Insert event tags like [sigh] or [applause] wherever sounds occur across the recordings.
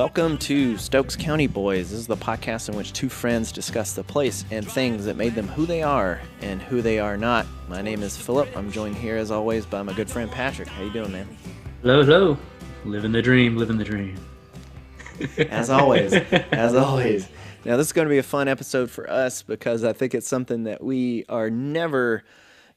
Welcome to Stokes County Boys. This is the podcast in which two friends discuss the place and things that made them who they are and who they are not. My name is Philip. I'm joined here as always by my good friend Patrick. How you doing, man? Hello, hello. Living the dream, living the dream. [laughs] As always, [laughs] as always. Now this is going to be a fun episode for us because I think it's something that we are never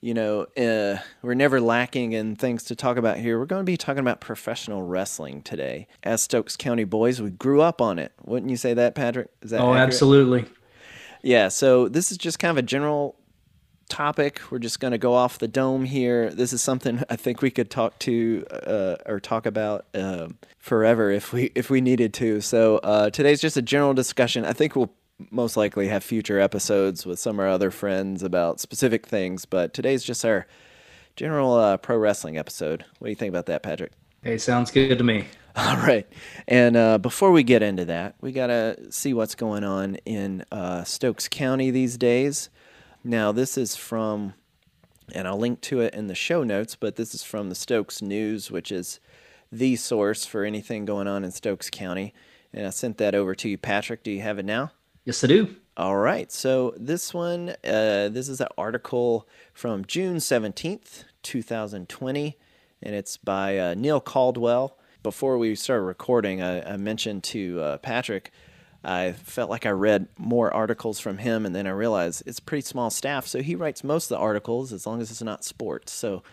you know, uh, we're never lacking in things to talk about here. We're going to be talking about professional wrestling today. As Stokes County boys, we grew up on it. Wouldn't you say that, Patrick? Is that oh, accurate? absolutely. Yeah. So this is just kind of a general topic. We're just going to go off the dome here. This is something I think we could talk to uh, or talk about uh, forever if we if we needed to. So uh, today's just a general discussion. I think we'll most likely have future episodes with some of our other friends about specific things, but today's just our general uh, pro wrestling episode. What do you think about that, Patrick? Hey, sounds good to me. [laughs] All right. And uh, before we get into that, we got to see what's going on in uh, Stokes County these days. Now, this is from, and I'll link to it in the show notes, but this is from the Stokes News, which is the source for anything going on in Stokes County. And I sent that over to you, Patrick. Do you have it now? Yes, I do. All right. So this one, uh, this is an article from June 17th, 2020, and it's by uh, Neil Caldwell. Before we started recording, I, I mentioned to uh, Patrick, I felt like I read more articles from him, and then I realized it's pretty small staff, so he writes most of the articles as long as it's not sports. So,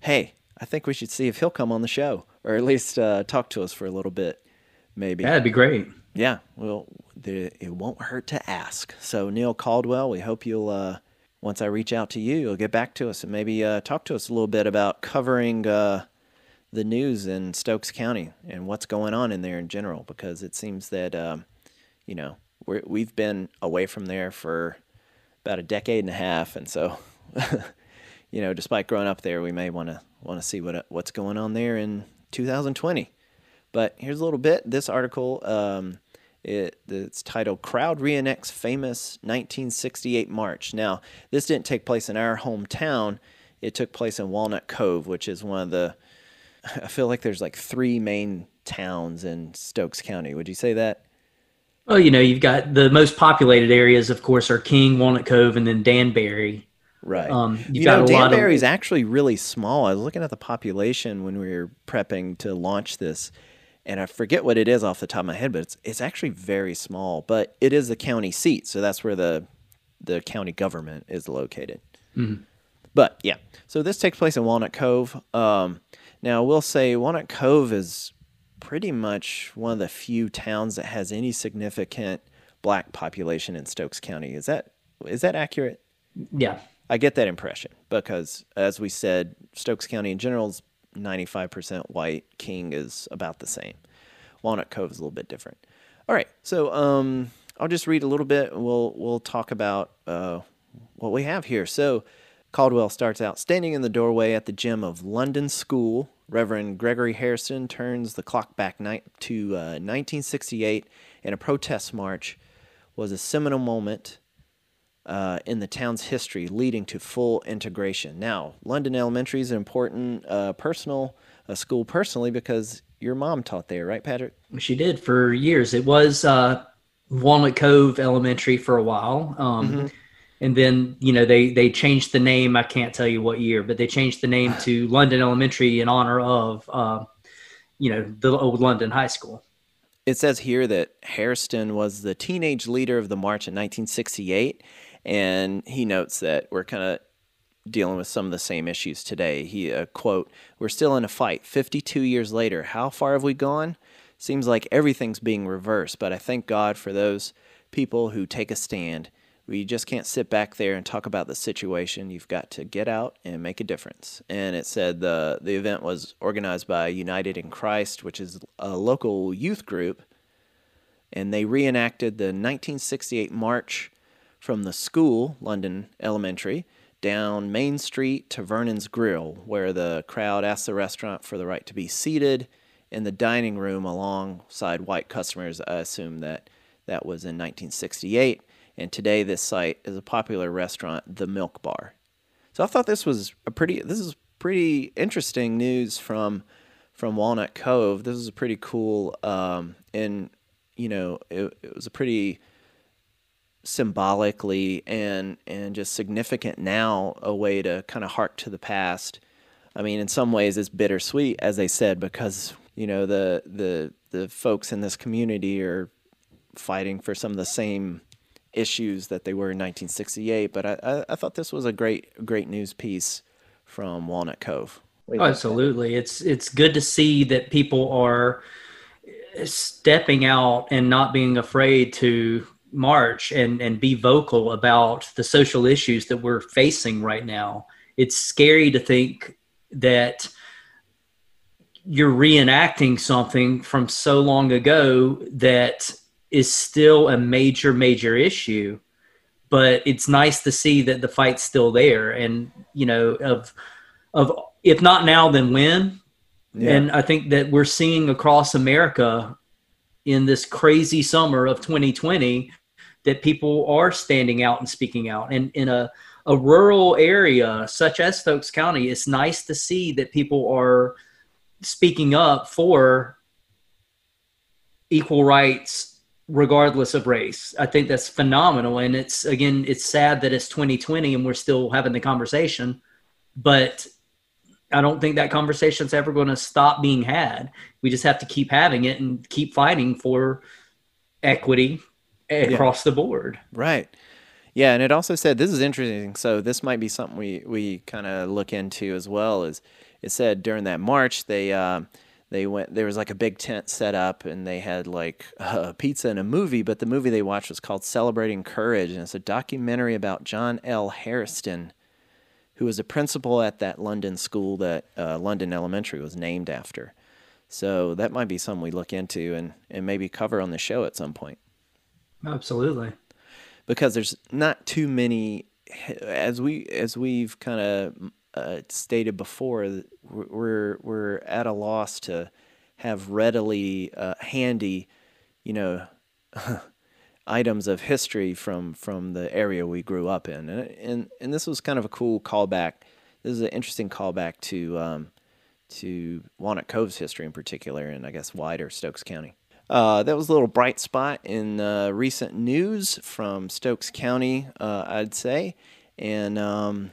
hey, I think we should see if he'll come on the show, or at least uh, talk to us for a little bit, maybe. Yeah, That'd be great. Yeah, well, it won't hurt to ask. So Neil Caldwell, we hope you'll uh, once I reach out to you, you'll get back to us and maybe uh, talk to us a little bit about covering uh, the news in Stokes County and what's going on in there in general, because it seems that um, you know we we've been away from there for about a decade and a half, and so [laughs] you know, despite growing up there, we may want to want to see what what's going on there in 2020. But here's a little bit. This article. Um, it, it's titled Crowd Reenacts Famous 1968 March. Now, this didn't take place in our hometown. It took place in Walnut Cove, which is one of the, I feel like there's like three main towns in Stokes County. Would you say that? Well, you know, you've got the most populated areas, of course, are King, Walnut Cove, and then Danbury. Right. Um, you know, Danbury is of... actually really small. I was looking at the population when we were prepping to launch this and I forget what it is off the top of my head, but it's it's actually very small. But it is the county seat, so that's where the the county government is located. Mm-hmm. But yeah, so this takes place in Walnut Cove. Um, now, we'll say Walnut Cove is pretty much one of the few towns that has any significant black population in Stokes County. Is that is that accurate? Yeah, I get that impression because, as we said, Stokes County in general is 95% white. King is about the same. Walnut Cove is a little bit different. All right, so um, I'll just read a little bit. We'll we'll talk about uh, what we have here. So Caldwell starts out standing in the doorway at the gym of London School. Reverend Gregory Hairston turns the clock back night to uh, 1968, and a protest march was a seminal moment uh, in the town's history, leading to full integration. Now, London Elementary is an important uh, personal uh, school personally because your mom taught there, right, Patrick? She did for years. It was uh, Walnut Cove Elementary for a while. Um, mm-hmm. And then, you know, they, they changed the name. I can't tell you what year, but they changed the name to [sighs] London Elementary in honor of, uh, you know, the old London High School. It says here that Hairston was the teenage leader of the march in 1968 and he notes that we're kind of dealing with some of the same issues today. He uh, quote, "We're still in a fight. 52 years later, how far have we gone? Seems like everything's being reversed, but I thank God for those people who take a stand. We just can't sit back there and talk about the situation. You've got to get out and make a difference." And it said the the event was organized by United in Christ, which is a local youth group, and they reenacted the 1968 march from the school, London Elementary, down Main Street to Vernon's Grill, where the crowd asked the restaurant for the right to be seated in the dining room alongside white customers. I assume that that was in 1968. And today, this site is a popular restaurant, the Milk Bar. So I thought this was a pretty. This is pretty interesting news from from Walnut Cove. This is a pretty cool, um, and you know, it, it was a pretty symbolically and and just significant now a way to kind of hark to the past. I mean, in some ways, it's bittersweet, as they said, because you know the the the folks in this community are fighting for some of the same issues that they were in 1968. But I, I, I thought this was a great great news piece from Walnut Cove. Oh, absolutely, it's it's good to see that people are stepping out and not being afraid to march and and be vocal about the social issues that we're facing right now. It's scary to think that you're reenacting something from so long ago that is still a major major issue but it's nice to see that the fight's still there and you know of of if not now then when yeah. and i think that we're seeing across america in this crazy summer of 2020 that people are standing out and speaking out and in a a rural area such as Stokes County, it's nice to see that people are speaking up for equal rights regardless of race. I think that's phenomenal. And it's, again, it's sad that it's 2020 and we're still having the conversation, but I don't think that conversation's ever going to stop being had. We just have to keep having it and keep fighting for equity across yeah. the board. Right. Yeah, and it also said this is interesting. So this might be something we we kind of look into as well. Is it said during that march they uh, they went there was like a big tent set up and they had like [laughs] a pizza and a movie, but the movie they watched was called Celebrating Courage and it's a documentary about John L. Harrison, who was a principal at that London school that uh, London Elementary was named after. So that might be something we look into and, and maybe cover on the show at some point. Absolutely. Because there's not too many as we as we've kind of uh, stated before we're we're at a loss to have readily uh, handy you know [laughs] items of history from from the area we grew up in. And and and this was kind of a cool callback. This is an interesting callback to um, to Walnut Cove's history in particular and I guess wider Stokes County uh, that was a little bright spot in uh, recent news from Stokes County, uh, I'd say. And um,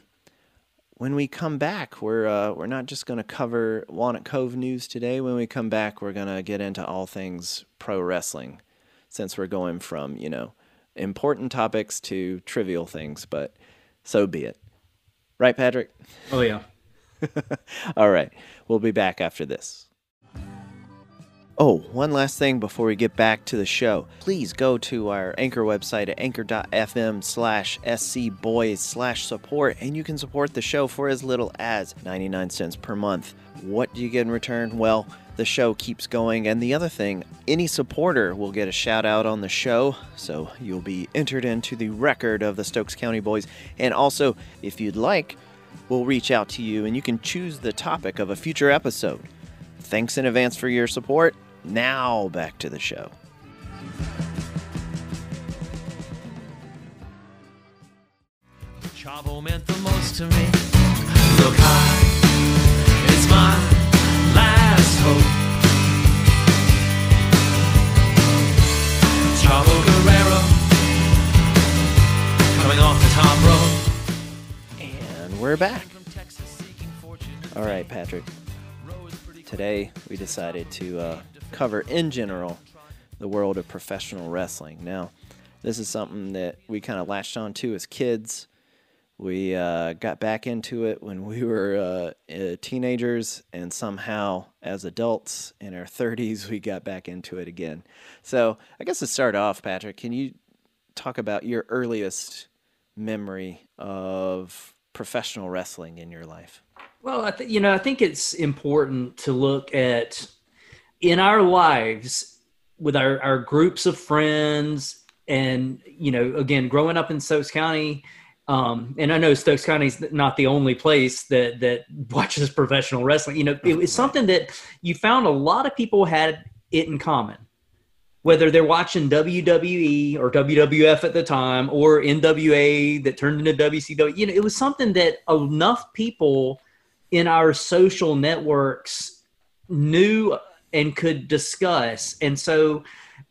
when we come back, we're uh, we're not just going to cover Walnut Cove news today. When we come back, we're going to get into all things pro wrestling, since we're going from you know important topics to trivial things. But so be it, right, Patrick? Oh yeah. [laughs] all right, we'll be back after this. Oh, one last thing before we get back to the show. Please go to our Anchor website at anchor.fm slash scboys slash support and you can support the show for as little as 99 cents per month. What do you get in return? Well, the show keeps going. And the other thing, any supporter will get a shout out on the show. So you'll be entered into the record of the Stokes County Boys. And also, if you'd like, we'll reach out to you and you can choose the topic of a future episode. Thanks in advance for your support. Now back to the show. Chavo meant the most to me. Look high, it's my last hope. Chavo Guerrero, coming off the top rope. And we're back. All right, Patrick. Today we decided to uh, cover in general the world of professional wrestling. Now, this is something that we kind of latched on to as kids. We uh, got back into it when we were uh, uh teenagers, and somehow, as adults in our 30s, we got back into it again. So, I guess to start off, Patrick, can you talk about your earliest memory of professional wrestling in your life? Well, I th- you know, I think it's important to look at in our lives with our, our groups of friends and you know again growing up in stokes county um, and i know stokes county is not the only place that that [laughs] watches professional wrestling. You know it was something that you found a lot of people had it in common whether they're watching WWE or WWF at the time or NWA that turned into WCW, you know, it was something that enough people in our social networks knew and could discuss. And so,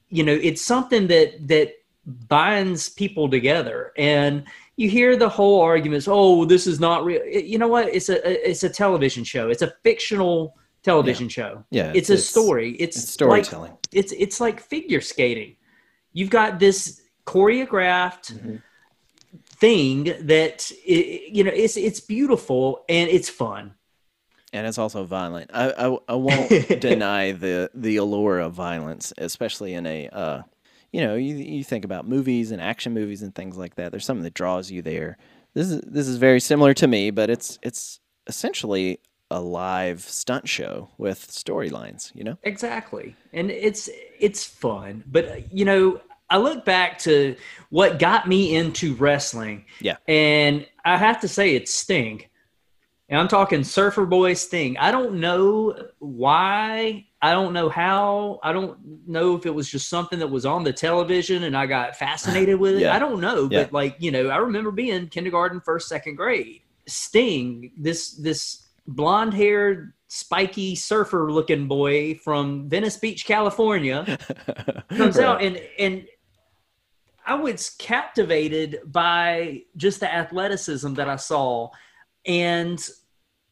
you know, it's something that that binds people together. And you hear the whole arguments, oh, this is not real. You know what? It's a it's a television show. It's a fictional television yeah. show. Yeah, it's, it's a story. It's, it's storytelling. Like, it's it's like figure skating. You've got this choreographed mm-hmm. Thing that it, you know it's it's beautiful and it's fun and it's also violent. I I, I won't [laughs] deny the the allure of violence, especially in a uh, you know you you think about movies and action movies and things like that. There's something that draws you there. This is this is very similar to me, but it's it's essentially a live stunt show with storylines. You know exactly, and it's it's fun. But you know, I look back to what got me into wrestling. Yeah, and I have to say it's Sting. And I'm talking Surfer Boy Sting. I don't know why. I don't know how. I don't know if it was just something that was on the television and I got fascinated with it. Yeah. I don't know. Yeah. But like, you know, I remember being kindergarten, first, second grade. Sting, this this blonde haired, spiky surfer looking boy from Venice Beach, California, [laughs] comes right. out and and I was captivated by just the athleticism that I saw. And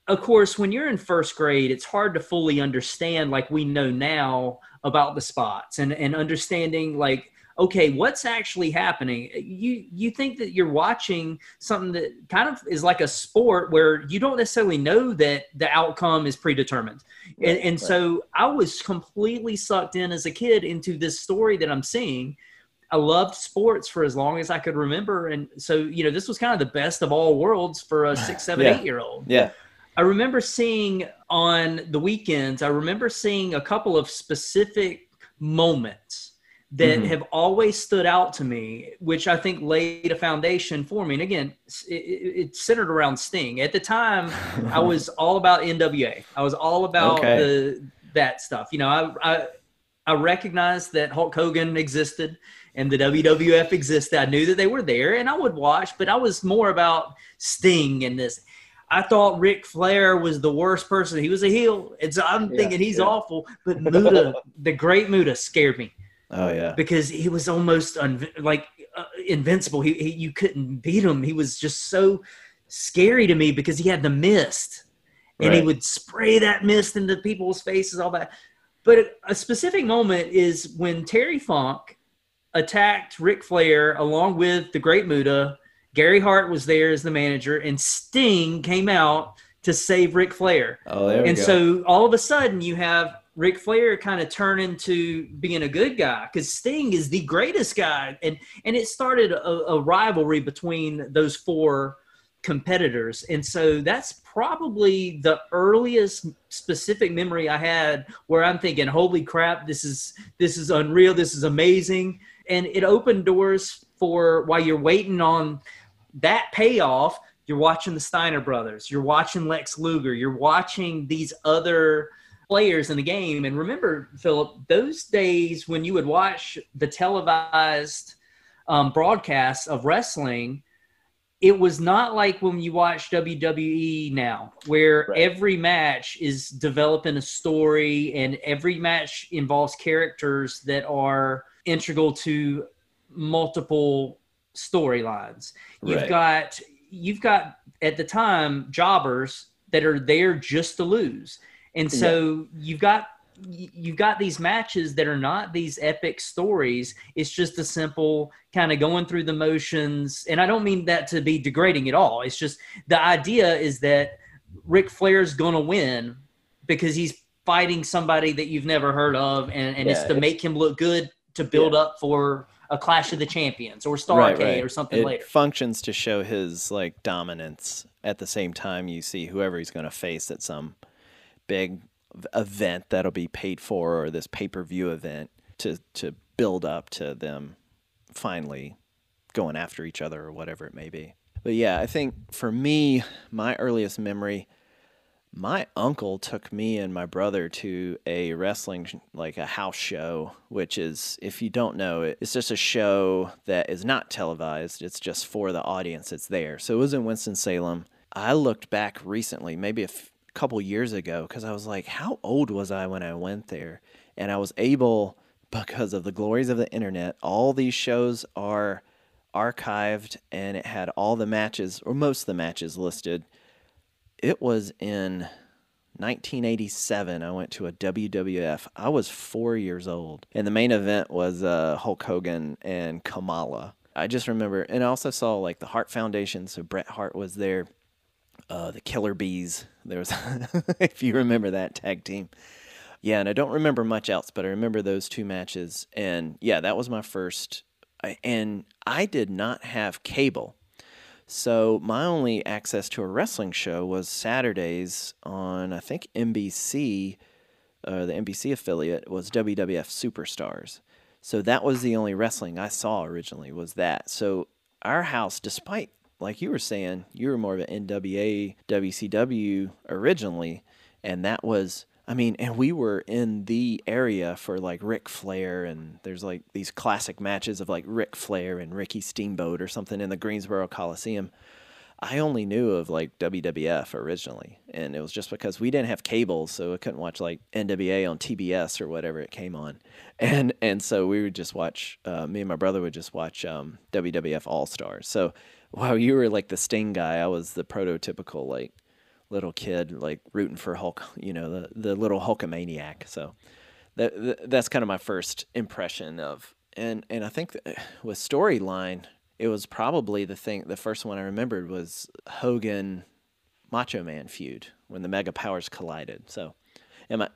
of course, when you're in first grade, it's hard to fully understand, like we know now, about the spots and, and understanding, like, okay, what's actually happening? You you think that you're watching something that kind of is like a sport where you don't necessarily know that the outcome is predetermined. Right, and, and right. so I was completely sucked in as a kid into this story that I'm seeing. I loved sports for as long as I could remember. And so, you know, this was kind of the best of all worlds for a six, seven, yeah. eight year old. Yeah. I remember seeing on the weekends, I remember seeing a couple of specific moments that mm-hmm. have always stood out to me, which I think laid a foundation for me. And again, it, it's centered around Sting. At the time, I was [laughs] all about NWA. I was all about okay. the that stuff. You know, I, I I recognized that Hulk Hogan existed and the WWF existed. I knew that they were there, and I would watch, but I was more about Sting and this I thought Ric Flair was the worst person. He was a heel. And so I'm yeah, thinking he's yeah. awful. But Muta, [laughs] the great Muta, scared me. Oh, yeah. Because he was almost un- like uh, invincible. He, he, You couldn't beat him. He was just so scary to me because he had the mist. And right. he would spray that mist into people's faces, all that. But a specific moment is when Terry Funk attacked Ric Flair along with the Great Muta Gary Hart was there as the manager, and Sting came out to save Ric Flair. Oh, there we and go. so all of a sudden you have Ric Flair kind of turn into being a good guy because Sting is the greatest guy, and and it started a, a rivalry between those four competitors, and so that's probably the earliest specific memory I had where I'm thinking, "Holy crap, this is this is unreal, this is amazing," and it opened doors for while you're waiting on that payoff, you're watching the Steiner brothers, you're watching Lex Luger, you're watching these other players in the game. And remember, Philip, those days when you would watch the televised um, broadcasts of wrestling, it was not like when you watch WWE now, where right. every match is developing a story and every match involves characters that are integral to multiple storylines. You've right. got you've got at the time jobbers that are there just to lose. And so yeah. you've got you've got these matches that are not these epic stories. It's just a simple kind of going through the motions. And I don't mean that to be degrading at all. It's just the idea is that Ric Flair's going to win because he's fighting somebody that you've never heard of, and, and yeah, it's to it's, make him look good to build yeah. up for a Clash of the Champions or Starcade right, right. or something it later. functions to show his like dominance at the same time you see whoever he's going to face at some big event that'll be paid for or this pay-per-view event to to build up to them finally going after each other or whatever it may be. But yeah, I think for me, my earliest memory my uncle took me and my brother to a wrestling like a house show which is if you don't know it it's just a show that is not televised it's just for the audience that's there so it was in winston-salem i looked back recently maybe a f- couple years ago because I was like, how old was I when I went there? And I was able, because of the glories of the internet, all these shows are archived and it had all the matches, or most of the matches listed. It was in 1987. I went to a WWF. I was four years old. And the main event was uh, Hulk Hogan and Kamala. I just remember, and I also saw like the Hart Foundation. So Bret Hart was there uh, the Killer Bees. There was, [laughs] if you remember that tag team. Yeah, and I don't remember much else, but I remember those two matches. And yeah, that was my first. And I did not have cable. So my only access to a wrestling show was Saturdays on, I think, NBC, uh, the NBC affiliate was WWF Superstars. So that was the only wrestling I saw originally was that. So our house, despite like you were saying, you were more of an NWA, WCW originally, and that was, I mean, and we were in the area for like Ric Flair, and there's like these classic matches of like Ric Flair and Ricky Steamboat or something in the Greensboro Coliseum. I only knew of like WWF originally, and it was just because we didn't have cable, so I couldn't watch like NWA on TBS or whatever it came on, and and so we would just watch. Uh, me and my brother would just watch um, WWF All Stars. So wow, you were like the Sting guy. I was the prototypical like little kid, like rooting for Hulk. You know, the the little Hulkamaniac. So that, that's kind of my first impression of. And and I think eh, with storyline, it was probably the thing. The first one I remembered was Hogan Macho Man feud when the Mega Powers collided. So, am I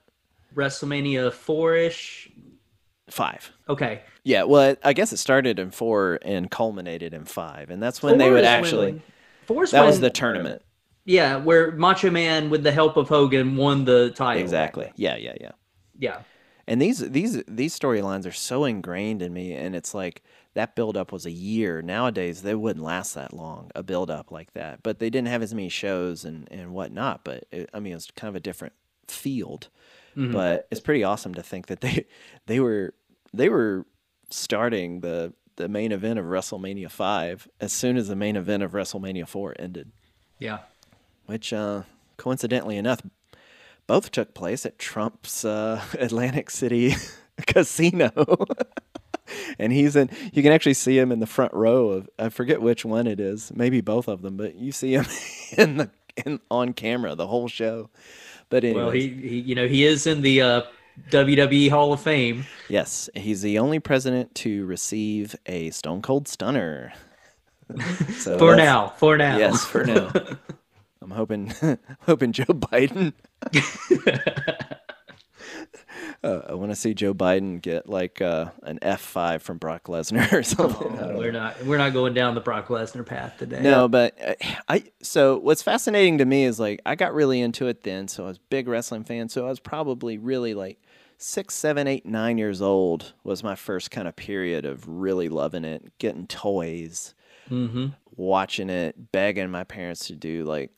WrestleMania four ish? Five. Okay. Yeah, well, I guess it started in four and culminated in five, and that's when four they would actually. When, four that when, was the tournament. Yeah, where Macho Man, with the help of Hogan, won the title. Exactly. Yeah, yeah, yeah. Yeah. And these these these storylines are so ingrained in me, and it's like that build up was a year. Nowadays, they wouldn't last that long, a build up like that. But they didn't have as many shows and and whatnot. But it, I mean, it's kind of a different field. Mm-hmm. But it's pretty awesome to think that they [laughs] they were they were starting the the main event of WrestleMania five as soon as the main event of WrestleMania four ended. Yeah, which uh, coincidentally enough, both took place at Trump's uh, [laughs] Atlantic City [laughs] casino. [laughs] and he's in you can actually see him in the front row of I forget which one it is, maybe both of them, but you see him in the in on camera the whole show. But anyways. well, he, he you know he is in the uh, WWE Hall of Fame. Yes, he's the only president to receive a Stone Cold Stunner. so for now, for now. Yes, for now. I'm hoping, [laughs] hoping Joe Biden. [laughs] [laughs] uh, I want to see Joe Biden get like uh, an F five from Brock Lesnar or something. Oh, we're not we're not going down the Brock Lesnar path today. No, but uh, I so what's fascinating to me is like I got really into it then, so I was a big wrestling fan. So I was probably really like six, seven, eight, nine years old was my first kind of period of really loving it, getting toys, mm-hmm. watching it, begging my parents to do like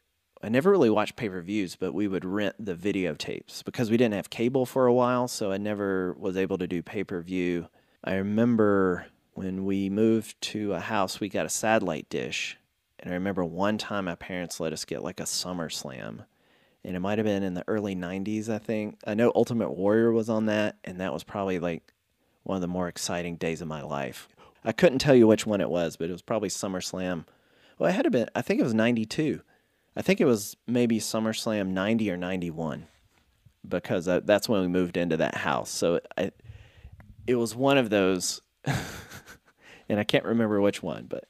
I never really watched pay per views, but we would rent the videotapes because we didn't have cable for a while, so I never was able to do pay per view. I remember when we moved to a house, we got a satellite dish. And I remember one time my parents let us get like a SummerSlam. And it might have been in the early 90s, I think. I know Ultimate Warrior was on that, and that was probably like one of the more exciting days of my life. I couldn't tell you which one it was, but it was probably SummerSlam. Well, it had been, I think it was 92 I think it was maybe SummerSlam 90 or 91 because that's when we moved into that house. So I, it was one of those, [laughs] and I can't remember which one, but.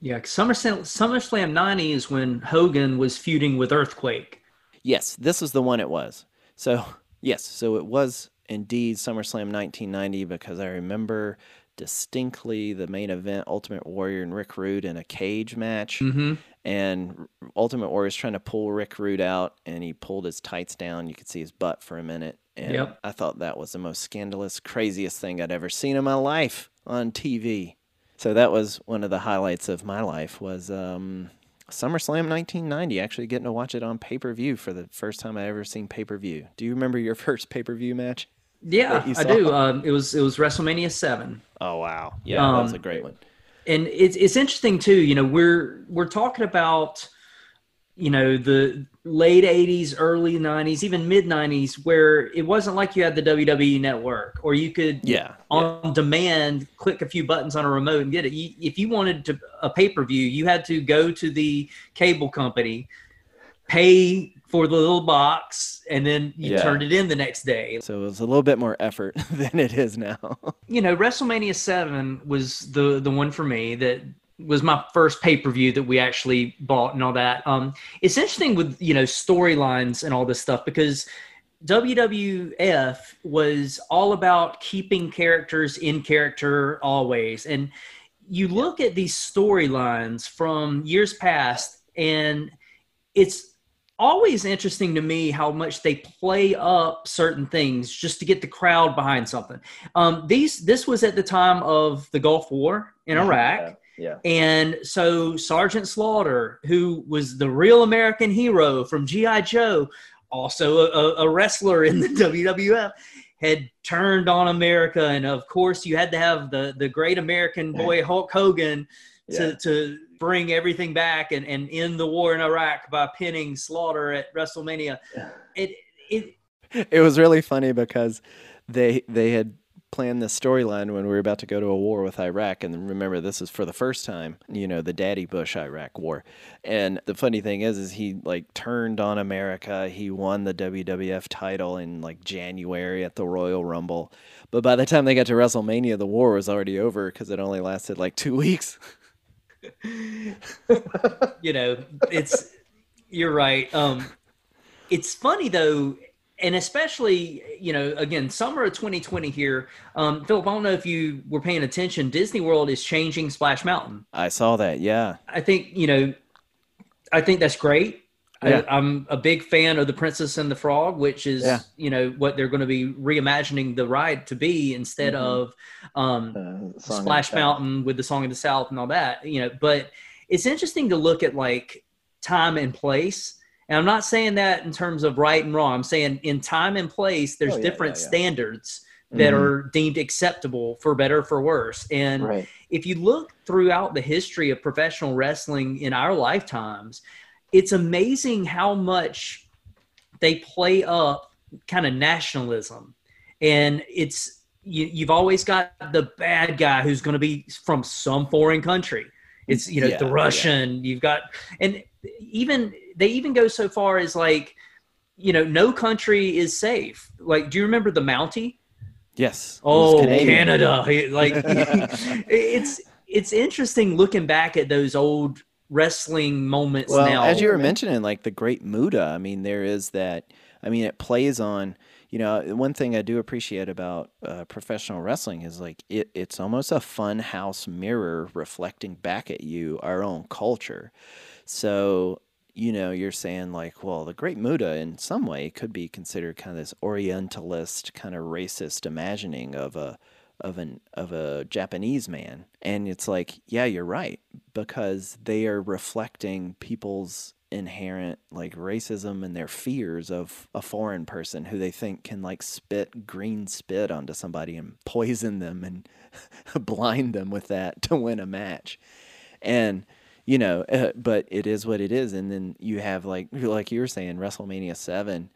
Yeah, SummerSlam, SummerSlam 90 is when Hogan was feuding with Earthquake. Yes, this is the one it was. So, yes, so it was indeed SummerSlam 1990 because I remember distinctly the main event Ultimate Warrior and Rick Rude in a cage match. Mm-hmm. And Ultimate Warrior is trying to pull Rick Rude out, and he pulled his tights down. You could see his butt for a minute. And yep. I thought that was the most scandalous, craziest thing I'd ever seen in my life on TV. So that was one of the highlights of my life was um, SummerSlam 1990. Actually, getting to watch it on pay per view for the first time I ever seen pay per view. Do you remember your [laughs] first pay per view match? Yeah, I do. Um, it was it was WrestleMania seven. Oh wow, yeah, um, that was a great one. And it's it's interesting too. You know, we're we're talking about you know the late 80s early 90s even mid 90s where it wasn't like you had the wwe network or you could yeah on yeah. demand click a few buttons on a remote and get it you, if you wanted to a pay-per-view you had to go to the cable company pay for the little box and then you Yeah. turned it in the next day so it was a little bit more effort [laughs] than it is now [laughs] you know, WrestleMania seven was the the one for me that was my first pay per view that we actually bought and all that. Um, it's interesting with you know storylines and all this stuff because WWF was all about keeping characters in character always, and you look at these storylines from years past, and it's always interesting to me how much they play up certain things just to get the crowd behind something. Um, these this was at the time of the Gulf War in Iraq. yeah And so Sergeant Slaughter, who was the real American hero from G.I. Joe, also a, a wrestler in the [laughs] WWF, had turned on America. And of course, you had to have the, the great American boy Hulk Hogan to, Yeah. to bring everything back and, and end the war in Iraq by pinning Slaughter at WrestleMania. It, it, it was really funny because they they had planned this storyline when we were about to go to a war with Iraq. And remember this is for the first time you know the daddy bush Iraq war. And the funny thing is is he like turned on America. He won the WWF title in like January at the Royal Rumble. But by the time they got to WrestleMania the war was already over cuz it only lasted like 2 [laughs] weeks [laughs] you know, it's you're right. Um, it's funny though, and especially you know, again, summer of 2020 here. Um, Philip, I don't know if you were paying attention. Disney World is changing Splash Mountain. I saw that yeah I think you know, I think that's great. Yeah. I, I'm a big fan of the Princess and the Frog, which is Yeah. you know what they're going to be reimagining the ride to be instead Mhm. of um, Uh, Song of the Splash. Mountain with the Song of the South and all that, you know. But it's interesting to look at like time and place. And I'm not saying that in terms of right and wrong. I'm saying in time and place, there's Oh, yeah, different standards that Mhm. are deemed acceptable for better or for worse. And right if you look throughout the history of professional wrestling in our lifetimes, it's amazing how much they play up kind of nationalism. And it's you, you've always got the bad guy who's going to be from some foreign country. It's you know Yeah, the yeah. Russian. You've got and even they even go so far as like you know no country is safe. Like do you remember the Mountie? yes Oh, Canada! Like [laughs] [laughs] it's it's interesting looking back at those old wrestling moments Well, now. as you were mentioning, like the Great Muta, I mean, there is that. I mean, it plays on. You know, one thing I do appreciate about uh, professional wrestling is like it, it's almost a fun house mirror reflecting back at you our own culture. So, you know, you're saying like, well, the Great Muta in some way could be considered kind of this Orientalist, kind of racist imagining of a of an of a Japanese man. And it's like, yeah, you're right because they are reflecting people's inherent like racism and their fears of a foreign person who they think can like spit green spit onto somebody and poison them and [laughs] blind them with that to win a match. And you know, uh, but it is what it is and then you have like like you were saying WrestleMania 7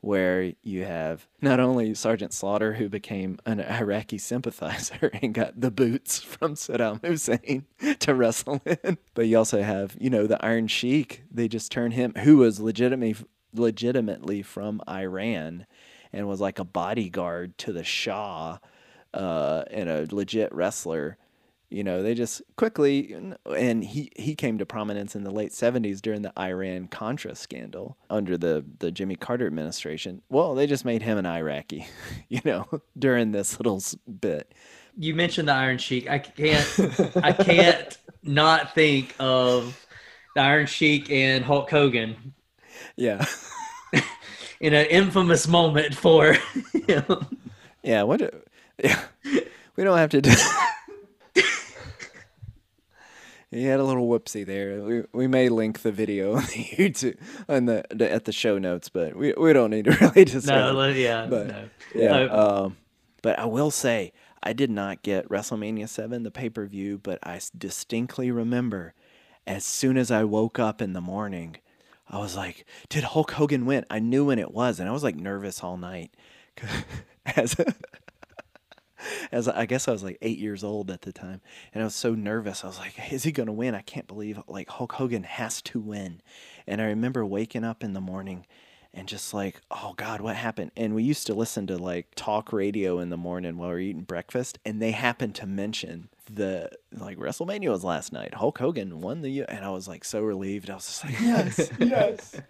where you have not only Sergeant Slaughter, who became an Iraqi sympathizer [laughs] and got the boots from Saddam Hussein [laughs] to wrestle in, but you also have, you know, the Iron Sheik. They just turned him, who was legitimately legitimately from Iran, and was like a bodyguard to the Shah, uh, and a legit wrestler. You know, they just quickly, and he, he came to prominence in the late 70s during the Iran Contra scandal under the, the Jimmy Carter administration. Well, they just made him an Iraqi, [laughs] you know, [laughs] during this little bit. you mentioned the Iron Sheik. I can't I can't [laughs] not think of the Iron Sheik and Hulk Hogan Yeah. in an infamous moment for him. Yeah. What? a- Yeah. We don't have to do. He had a little whoopsie there. We, we may link the video [laughs] on the YouTube on the, the at the show notes, but we, we don't need to [laughs] really discuss. No, it. yeah, But- no. Yeah. No. Um, but I will say, I did not get WrestleMania 7, the pay per view, but I distinctly remember as soon as I woke up in the morning, I was like, did Hulk Hogan win? I knew when it was, and I was like nervous all night. [laughs] As [laughs] as I guess I was like eight years old at the time, and I was so nervous. I was like, "Is he gonna win?" I can't believe like Hulk Hogan has to win. And I remember waking up in the morning and just like, "Oh God, what happened?" And we used to listen to like talk radio in the morning while we were eating breakfast, and they happened to mention the like WrestleMania was last night. Hulk Hogan won the, and I was like so relieved. I was just like, "Yes, [laughs] yes."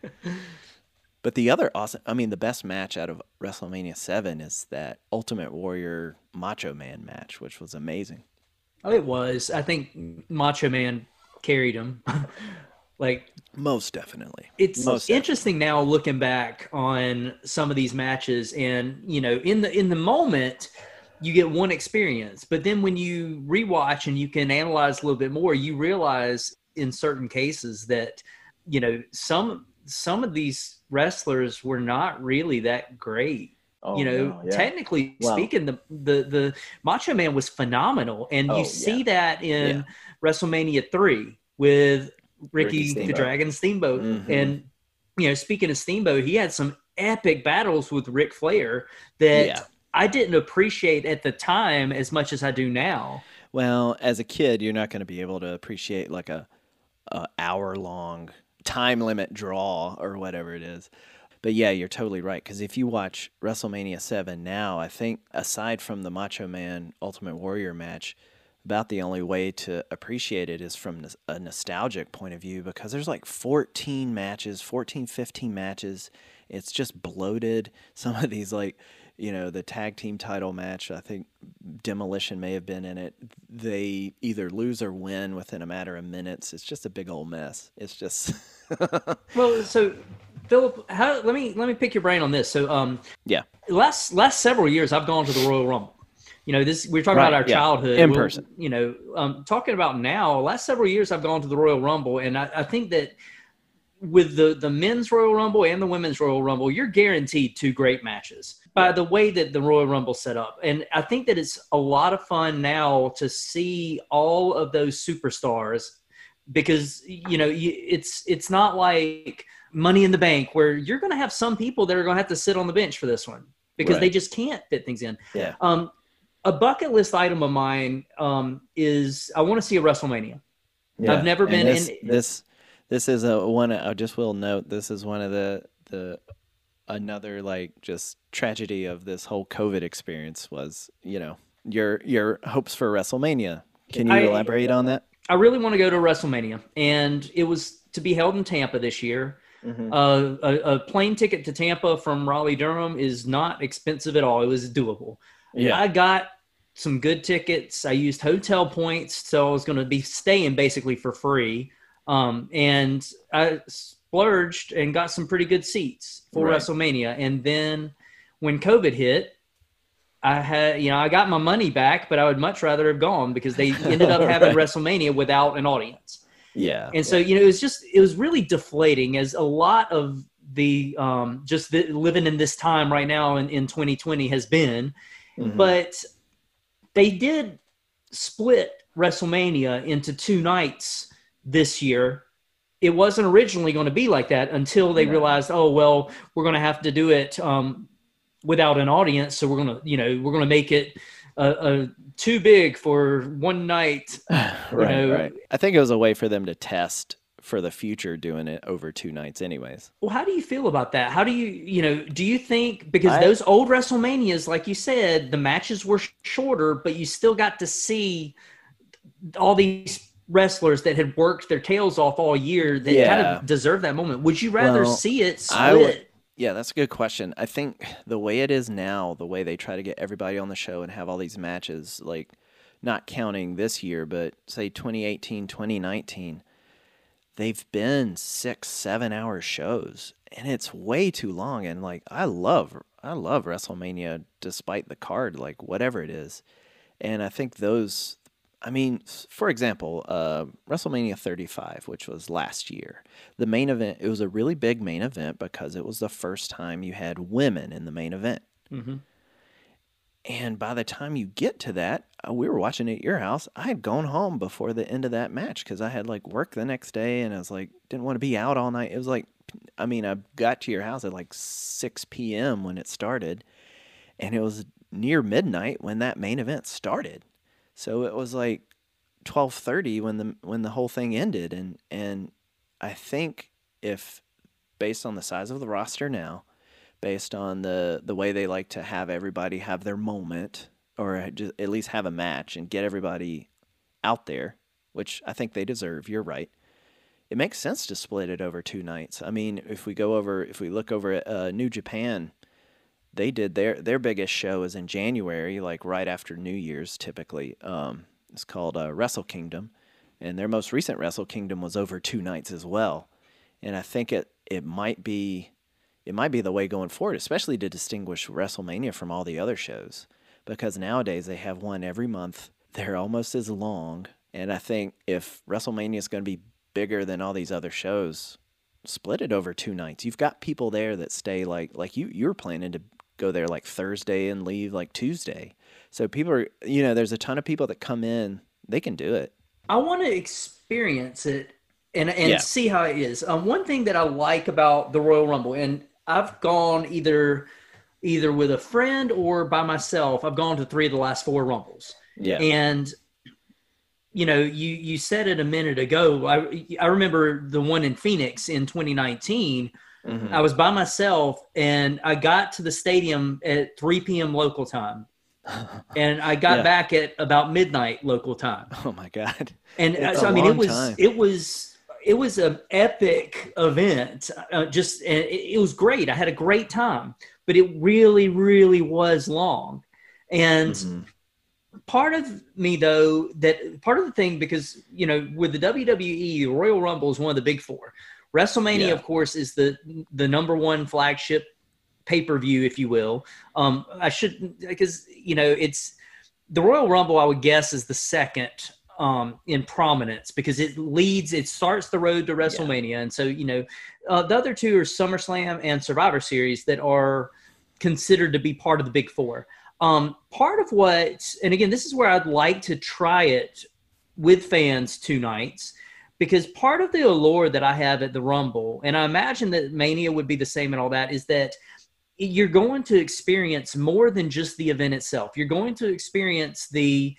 But the other awesome, I mean, the best match out of WrestleMania 7 is that Ultimate Warrior Macho Man match, which was amazing. Oh, it was. I think Macho Man carried him. [laughs] like, most definitely. It's Most interesting now looking back on some of these matches and, you know, in the in the moment you get one experience, but then when you rewatch and you can analyze a little bit more, you realize in certain cases that, you know, some some of these wrestlers were not really that great. Oh, you know, no, yeah. technically Wow. speaking, the, the the Macho Man was phenomenal, and Oh, you see yeah. that in Yeah. WrestleMania three with Ricky, Ricky the Dragon Steamboat, Mhm. and you know, speaking of Steamboat, he had some epic battles with Ric Flair that. I didn't appreciate at the time as much as I do now. Well, as a kid, you're not going to be able to appreciate like a, a hour long time limit draw or whatever it is. But yeah, you're totally right. Because if you watch WrestleMania 7 now, I think aside from the Macho Man Ultimate Warrior match, about the only way to appreciate it is from a nostalgic point of view because there's like 14 matches, 14, 15 matches. It's just bloated. [laughs] Some of these, like, you know, the tag team title match, I think Demolition may have been in it. They either lose or win within a matter of minutes. It's just a big old mess. It's just, [laughs] Well, so Philip, how, let me let me pick your brain on this. So, um, yeah. last last several years i've gone to the royal rumble you know this we're talking about our yeah, childhood in We'll- person. you know um, talking about now last several years i've gone to the royal rumble and i, I think that with the the men's royal rumble and the women's royal rumble you're guaranteed two great matches by the way that the royal rumble set up and i think that it's a lot of fun now to see all of those superstars because you know it's it's not like money in the bank where you're going to have some people that are going to have to sit on the bench for this one because Right. they just can't fit things in Yeah. um, a bucket list item of mine um, is I want to see a WrestleMania. Yeah. I've never And been this, in. this this is a one I just will note this is one of the the another like just tragedy of this whole COVID experience was, you know, your your hopes for WrestleMania. Can you I- elaborate on that? I really want to go to WrestleMania, and it was to be held in Tampa this year. Mhm. Uh, a, a plane ticket to Tampa from Raleigh Durham is not expensive at all. It was doable. Yeah. I got some good tickets. I used hotel points, so I was going to be staying basically for free. Um, and I splurged and got some pretty good seats for Right. WrestleMania. And then when COVID hit, I had, you know, I got my money back, but I would much rather have gone because they [laughs] ended up having Right. WrestleMania without an audience. yeah. And so, you know, it was just, it was really deflating as a lot of the, um, just the, living in this time right now in, in 2020 has been. Mhm. But they did split WrestleMania into two nights this year. It wasn't originally going to be like that until they No. realized, oh, well, we're going to have to do it um, without an audience. So we're going to, you know, we're going to make it uh, uh, too big for one night. [sighs] right, know- right. I think it was a way for them to test for the future doing it over two nights anyways. Well, how do you feel about that? How do you, you know, do you think because I- those old WrestleManias, like you said, the matches were sh- shorter, but you still got to see all these wrestlers that had worked their tails off all year that kind of deserve that moment. Would you rather Well, see it split? Yeah, that's a good question. I think the way it is now, the way they try to get everybody on the show and have all these matches, like not counting this year, but say 2018, 2019, they've been six, seven hour shows. And it's way too long. And like I love I love WrestleMania despite the card, like whatever it is. And I think those I mean, for example, uh, WrestleMania 35, which was last year, the main event, it was a really big main event because it was the first time you had women in the main event. hmm And by the time you get to that, uh, we were watching it at your house. I had gone home before the end of that match because I had like work the next day and I was like, didn't want to be out all night. It was like I mean, I got to your house at like 6 p.m. when it started, and it was near midnight when that main event started. So it was like 12:30 when the when the whole thing ended and and I think if based on the size of the roster now, based on the the way they like to have everybody have their moment or just at least have a match and get everybody out there, which I think they deserve. You're right. It makes sense to split it over two nights. I mean, if we go over, if we look over at uh, New Japan, they did their their biggest show is in January, like right after New Year's, typically. Um, it's called uh, Wrestle Kingdom, and their most recent Wrestle Kingdom was over two nights as well. And I think it it might be it might be the way going forward, especially to distinguish WrestleMania from all the other shows, because nowadays they have one every month. They're almost as long, and I think if WrestleMania is going to be bigger than all these other shows, split it over two nights. You've got people there that stay like like you you're planning to go there like Thursday and leave like Tuesday. So people are, you know, there's a ton of people that come in. They can do it. I want to experience it and and yeah. see how it is. Um, one thing that I like about the Royal Rumble, and I've gone either either with a friend or by myself. I've gone to three of the last four Rumbles. Yeah, and you know, you you said it a minute ago. I I remember the one in Phoenix in 2019 Mm-hmm. I was by myself and I got to the stadium at 3 p.m. local time. [laughs] and I got yeah. back at about midnight local time. Oh my god! And it's so I mean, it was time. it was it was an epic event. Uh, just and it, it, was great. I had a great time, but it really, really was long. And mm-hmm. part of me though that part of the thing because you know with the WWE, Royal Rumble is one of the big four. WrestleMania, yeah. of course, is the the number one flagship pay per view, if you will. Um, I should because you know it's the Royal Rumble. I would guess is the second um, in prominence because it leads, it starts the road to WrestleMania, yeah. and so you know uh, the other two are SummerSlam and Survivor Series that are considered to be part of the Big Four. Um, part of what, and again, this is where I'd like to try it with fans two nights because part of the allure that I have at the Rumble, and I imagine that Mania would be the same and all that, is that you're going to experience more than just the event itself. You're going to experience the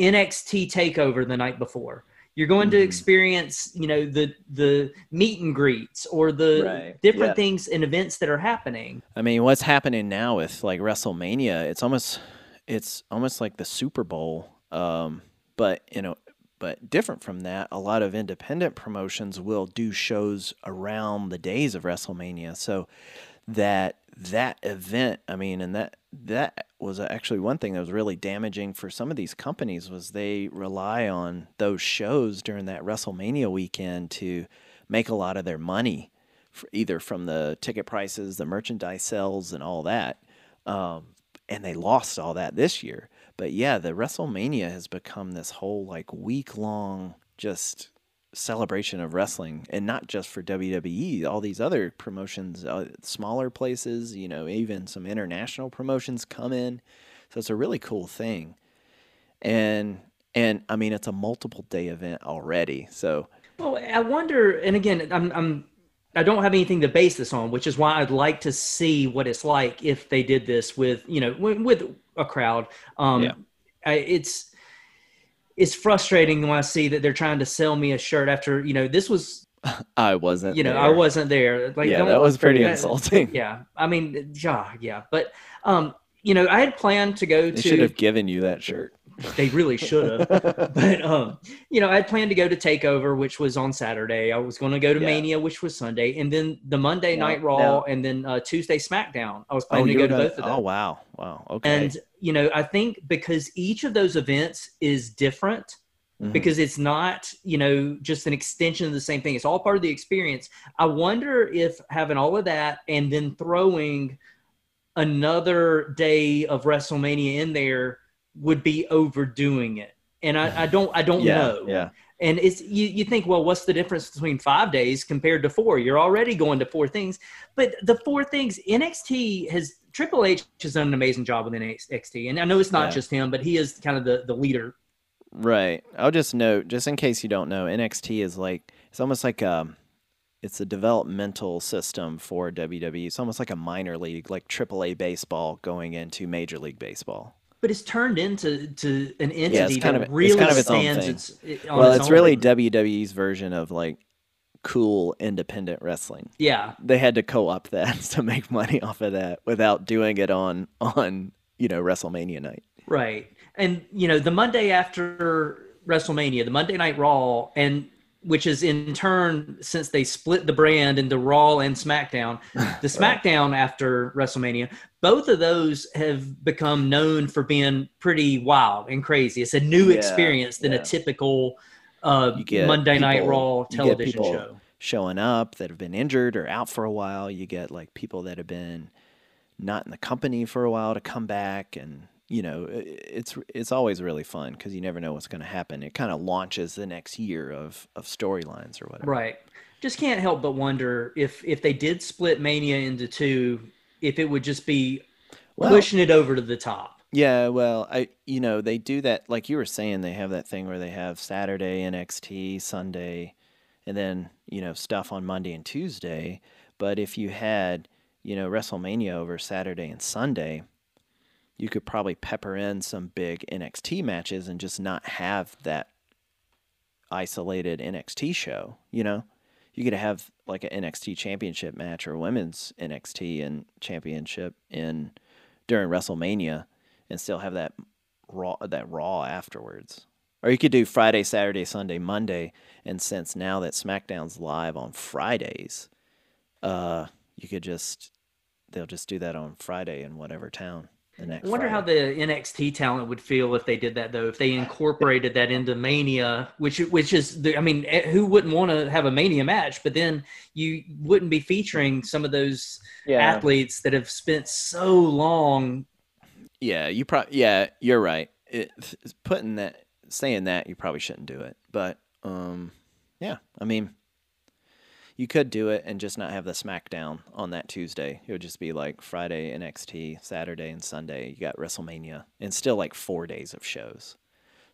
NXT takeover the night before. You're going mm-hmm. to experience, you know, the the meet and greets or the right. different yeah. things and events that are happening. I mean, what's happening now with like WrestleMania? It's almost it's almost like the Super Bowl, um, but you know, but different from that, a lot of independent promotions will do shows around the days of WrestleMania. So that that event, I mean, and that that was actually one thing that was really damaging for some of these companies was they rely on those shows during that WrestleMania weekend to make a lot of their money, either from the ticket prices, the merchandise sales, and all that. Um, and they lost all that this year. But yeah, the WrestleMania has become this whole like week long just celebration of wrestling and not just for WWE all these other promotions uh, smaller places you know even some international promotions come in. So it's a really cool thing. And and I mean it's a multiple day event already so. Well I wonder and again I'm I'm I don't have anything to base this on which is why I'd like to see what it's like if they did this with you know with a crowd. Um, yeah. I, it's it's frustrating when I see that they're trying to sell me a shirt after you know this was. [laughs] I wasn't. You know, there. I wasn't there. Like, yeah, that was pretty insulting. [laughs] Yeah, I mean, yeah, yeah, but um, you know, I had planned to go they to. Should have given you that shirt. They really should have. [laughs] but um, you know, I had planned to go to Takeover, which was on Saturday. I was going to go to yeah. Mania, which was Sunday, and then the Monday Night Raw, and then uh, Tuesday SmackDown. I was oh, planning oh, to go to both of them. Oh wow, wow, okay. And you know, I think because each of those events is different. Mm-hmm. Because it's not, you know, just an extension of the same thing. It's all part of the experience. I wonder if having all of that and then throwing another day of WrestleMania in there would be overdoing it. And I, I don't I don't yeah, know. Yeah. And it's you, you think, well, what's the difference between five days compared to four? You're already going to four things. But the four things NXT has Triple H has done an amazing job with NXT. And I know it's not yeah. just him, but he is kind of the, the leader. Right. I'll just note, just in case you don't know, NXT is like it's almost like a it's a developmental system for WWE. It's almost like a minor league, like AAA baseball going into Major League Baseball. But it's turned into to an entity Yeah, it's kind that of really it's kind of its own stands thing. its, it- well, its it's really WWE's version of like cool independent wrestling. yeah. They had to co-op that [laughs] to make money off of that without doing it on on you know WrestleMania night. Right. And you know, the Monday after WrestleMania, the Monday Night Raw, and which is in turn since they split the brand into Raw and SmackDown, [laughs] the SmackDown after WrestleMania, both of those have become known for being pretty wild and crazy. It's a new Yeah, experience than yeah. a typical uh, Monday Night people- Raw you get television show. showing up that have been injured or out for a while. You get like people that have been not in the company for a while to come back and you know it's it's always really fun because you never know what's going to happen. It kind of launches the next year of of storylines or whatever. Right. Just can't help but wonder if if they did split Mania into two, if it would just be Well- pushing it over to the top. Yeah, well, I you know they do that like you were saying. They have that thing where they have Saturday NXT, Sunday, and then you know stuff on Monday and Tuesday. But if you had you know WrestleMania over Saturday and Sunday, you could probably pepper in some big NXT matches and just not have that isolated NXT show. You know, you could have like an NXT championship match or women's NXT and championship in during WrestleMania and still have that raw that raw afterwards. Or you could do Friday, Saturday, Sunday, Monday, and since now that SmackDown's live on Fridays, uh, you could just they'll just do that on Friday in whatever town. I wonder how the NXT talent would feel if they did that though. If they incorporated that into Mania, which which is the, I mean, eh, who wouldn't want to have a Mania match? But then you wouldn't be featuring some of those athletes that have spent so long. Yeah, you probably yeah, you're right. It, putting that saying that you probably shouldn't do it, but um, yeah, I mean, you could do it and just not have the SmackDown on that Tuesday. It would just be like Friday NXT, Saturday and Sunday. You got WrestleMania, and still like four days of shows.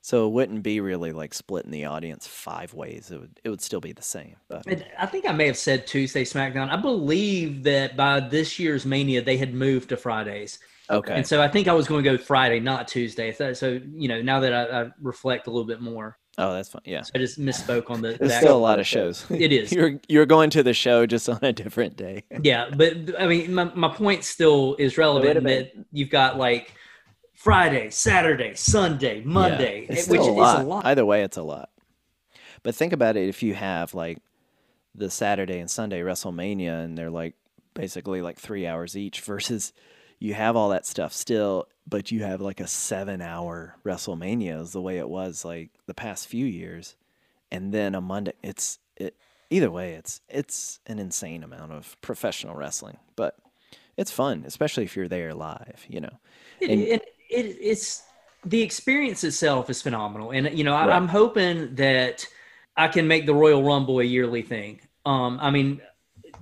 So it wouldn't be really like splitting the audience five ways. It would it would still be the same. But I think I may have said Tuesday SmackDown. I believe that by this year's Mania they had moved to Fridays. okay, And so I think I was going to go Friday, not Tuesday. So, so you know, now that I, I reflect a little bit more, oh that's fine. Yeah, I just misspoke on the. there's the still a lot of shows. It is. [laughs] you're you're going to the show just on a different day. [laughs] Yeah, but I mean, my, my point still is relevant in that you've got like Friday, Saturday, Sunday, Monday, Yeah, which is a lot. a lot. Either way, it's a lot. But think about it: if you have like the Saturday and Sunday WrestleMania, and they're like basically like three hours each, [laughs] versus you have all that stuff still, but you have like a seven-hour WrestleMania, is the way it was like the past few years, and then a Monday. It's it. Either way, it's it's an insane amount of professional wrestling, but it's fun, especially if you're there live. You know. It, And- it, it, it's the experience itself is phenomenal, and you know I, Right. I'm hoping that I can make the Royal Rumble a yearly thing. Um, I mean,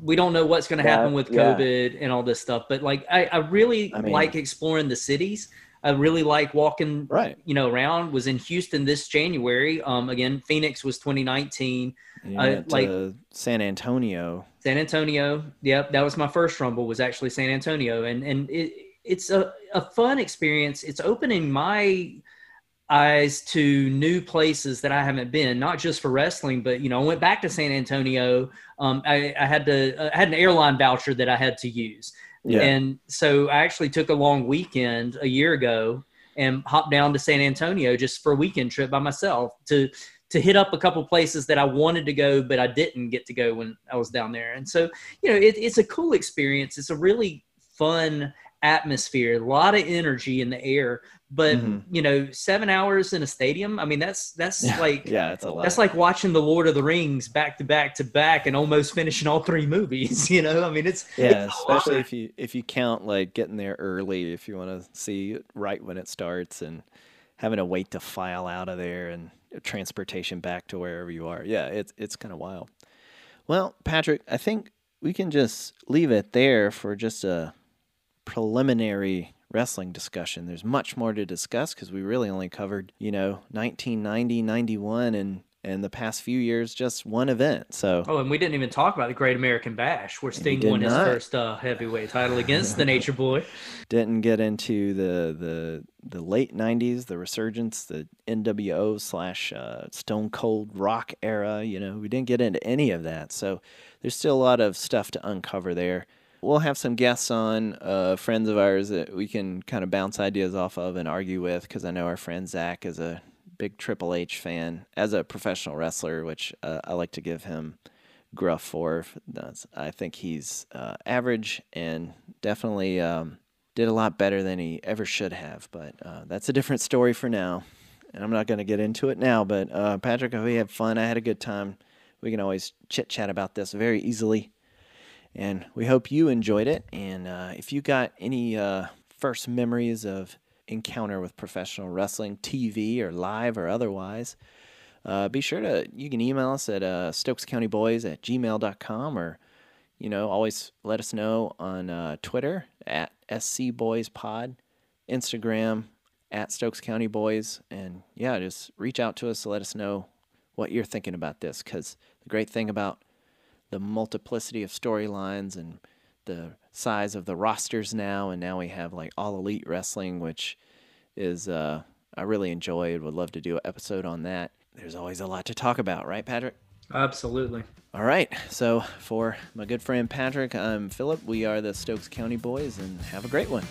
we don't know what's going to Yeah, happen with yeah. COVID and all this stuff, but like I, I really I mean- like exploring the cities. I really like walking, Right. you know, around. Was in Houston this January. Um, again, Phoenix was 2019. And you I- went like- San Antonio. San Antonio. Yep, that was my first rumble. Was actually San Antonio, and and it it's a a fun experience. It's opening my eyes to new places that I haven't been, not just for wrestling, but you know, I went back to San Antonio. Um, I, I had to I had an airline voucher that I had to use, Yeah. and so I actually took a long weekend a year ago and hopped down to San Antonio just for a weekend trip by myself to to hit up a couple places that I wanted to go, but I didn't get to go when I was down there. And so, you know, it, it's a cool experience. It's a really fun atmosphere, a lot of energy in the air. But Mhm. you know, seven hours in a stadium. I mean, that's that's Yeah, like yeah, it's a lot. that's like watching the Lord of the Rings back to back to back and almost finishing all three movies. [laughs] You know, I mean, it's yeah, it's especially if you if you count like getting there early if you want to see it right when it starts and having to wait to file out of there and transportation back to wherever you are. Yeah, it's it's kind of wild. Well, Patrick, I think we can just leave it there for just a preliminary wrestling discussion. There's much more to discuss because we really only covered, you know, 1990, 91, and and the past few years just one event. So Oh, and we didn't even talk about the Great American Bash, where Sting won his not. first uh, heavyweight title against the Nature Boy. [laughs] didn't get into the the the late '90s, the resurgence, the NWO slash uh, Stone Cold Rock era. You know, we didn't get into any of that. So there's still a lot of stuff to uncover there. We'll have some guests on, uh, friends of ours that we can kind of bounce ideas off of and argue with, because I know our friend Zach is a big Triple H fan as a professional wrestler, which uh, I like to give him gruff for. I think he's uh, average and definitely um, did a lot better than he ever should have. But uh, that's a different story for now. And I'm not going to get into it now. But uh, Patrick, we had fun. I had a good time. We can always chit chat about this very easily. And we hope you enjoyed it. And uh, if you got any uh, first memories of encounter with professional wrestling, TV or live or otherwise, uh, be sure to you can email us at uh, stokescountyboys at gmail.com or you know always let us know on uh, twitter at scboyspod instagram at stokes county boys and yeah just reach out to us to let us know what you're thinking about this because the great thing about the multiplicity of storylines and the size of the rosters now and now we have like all elite wrestling which is uh i really enjoyed would love to do an episode on that. There's always a lot to talk about right patrick? Absolutely. all right. So for my good friend patrick i'm philip. We are the stokes county boys and have a great one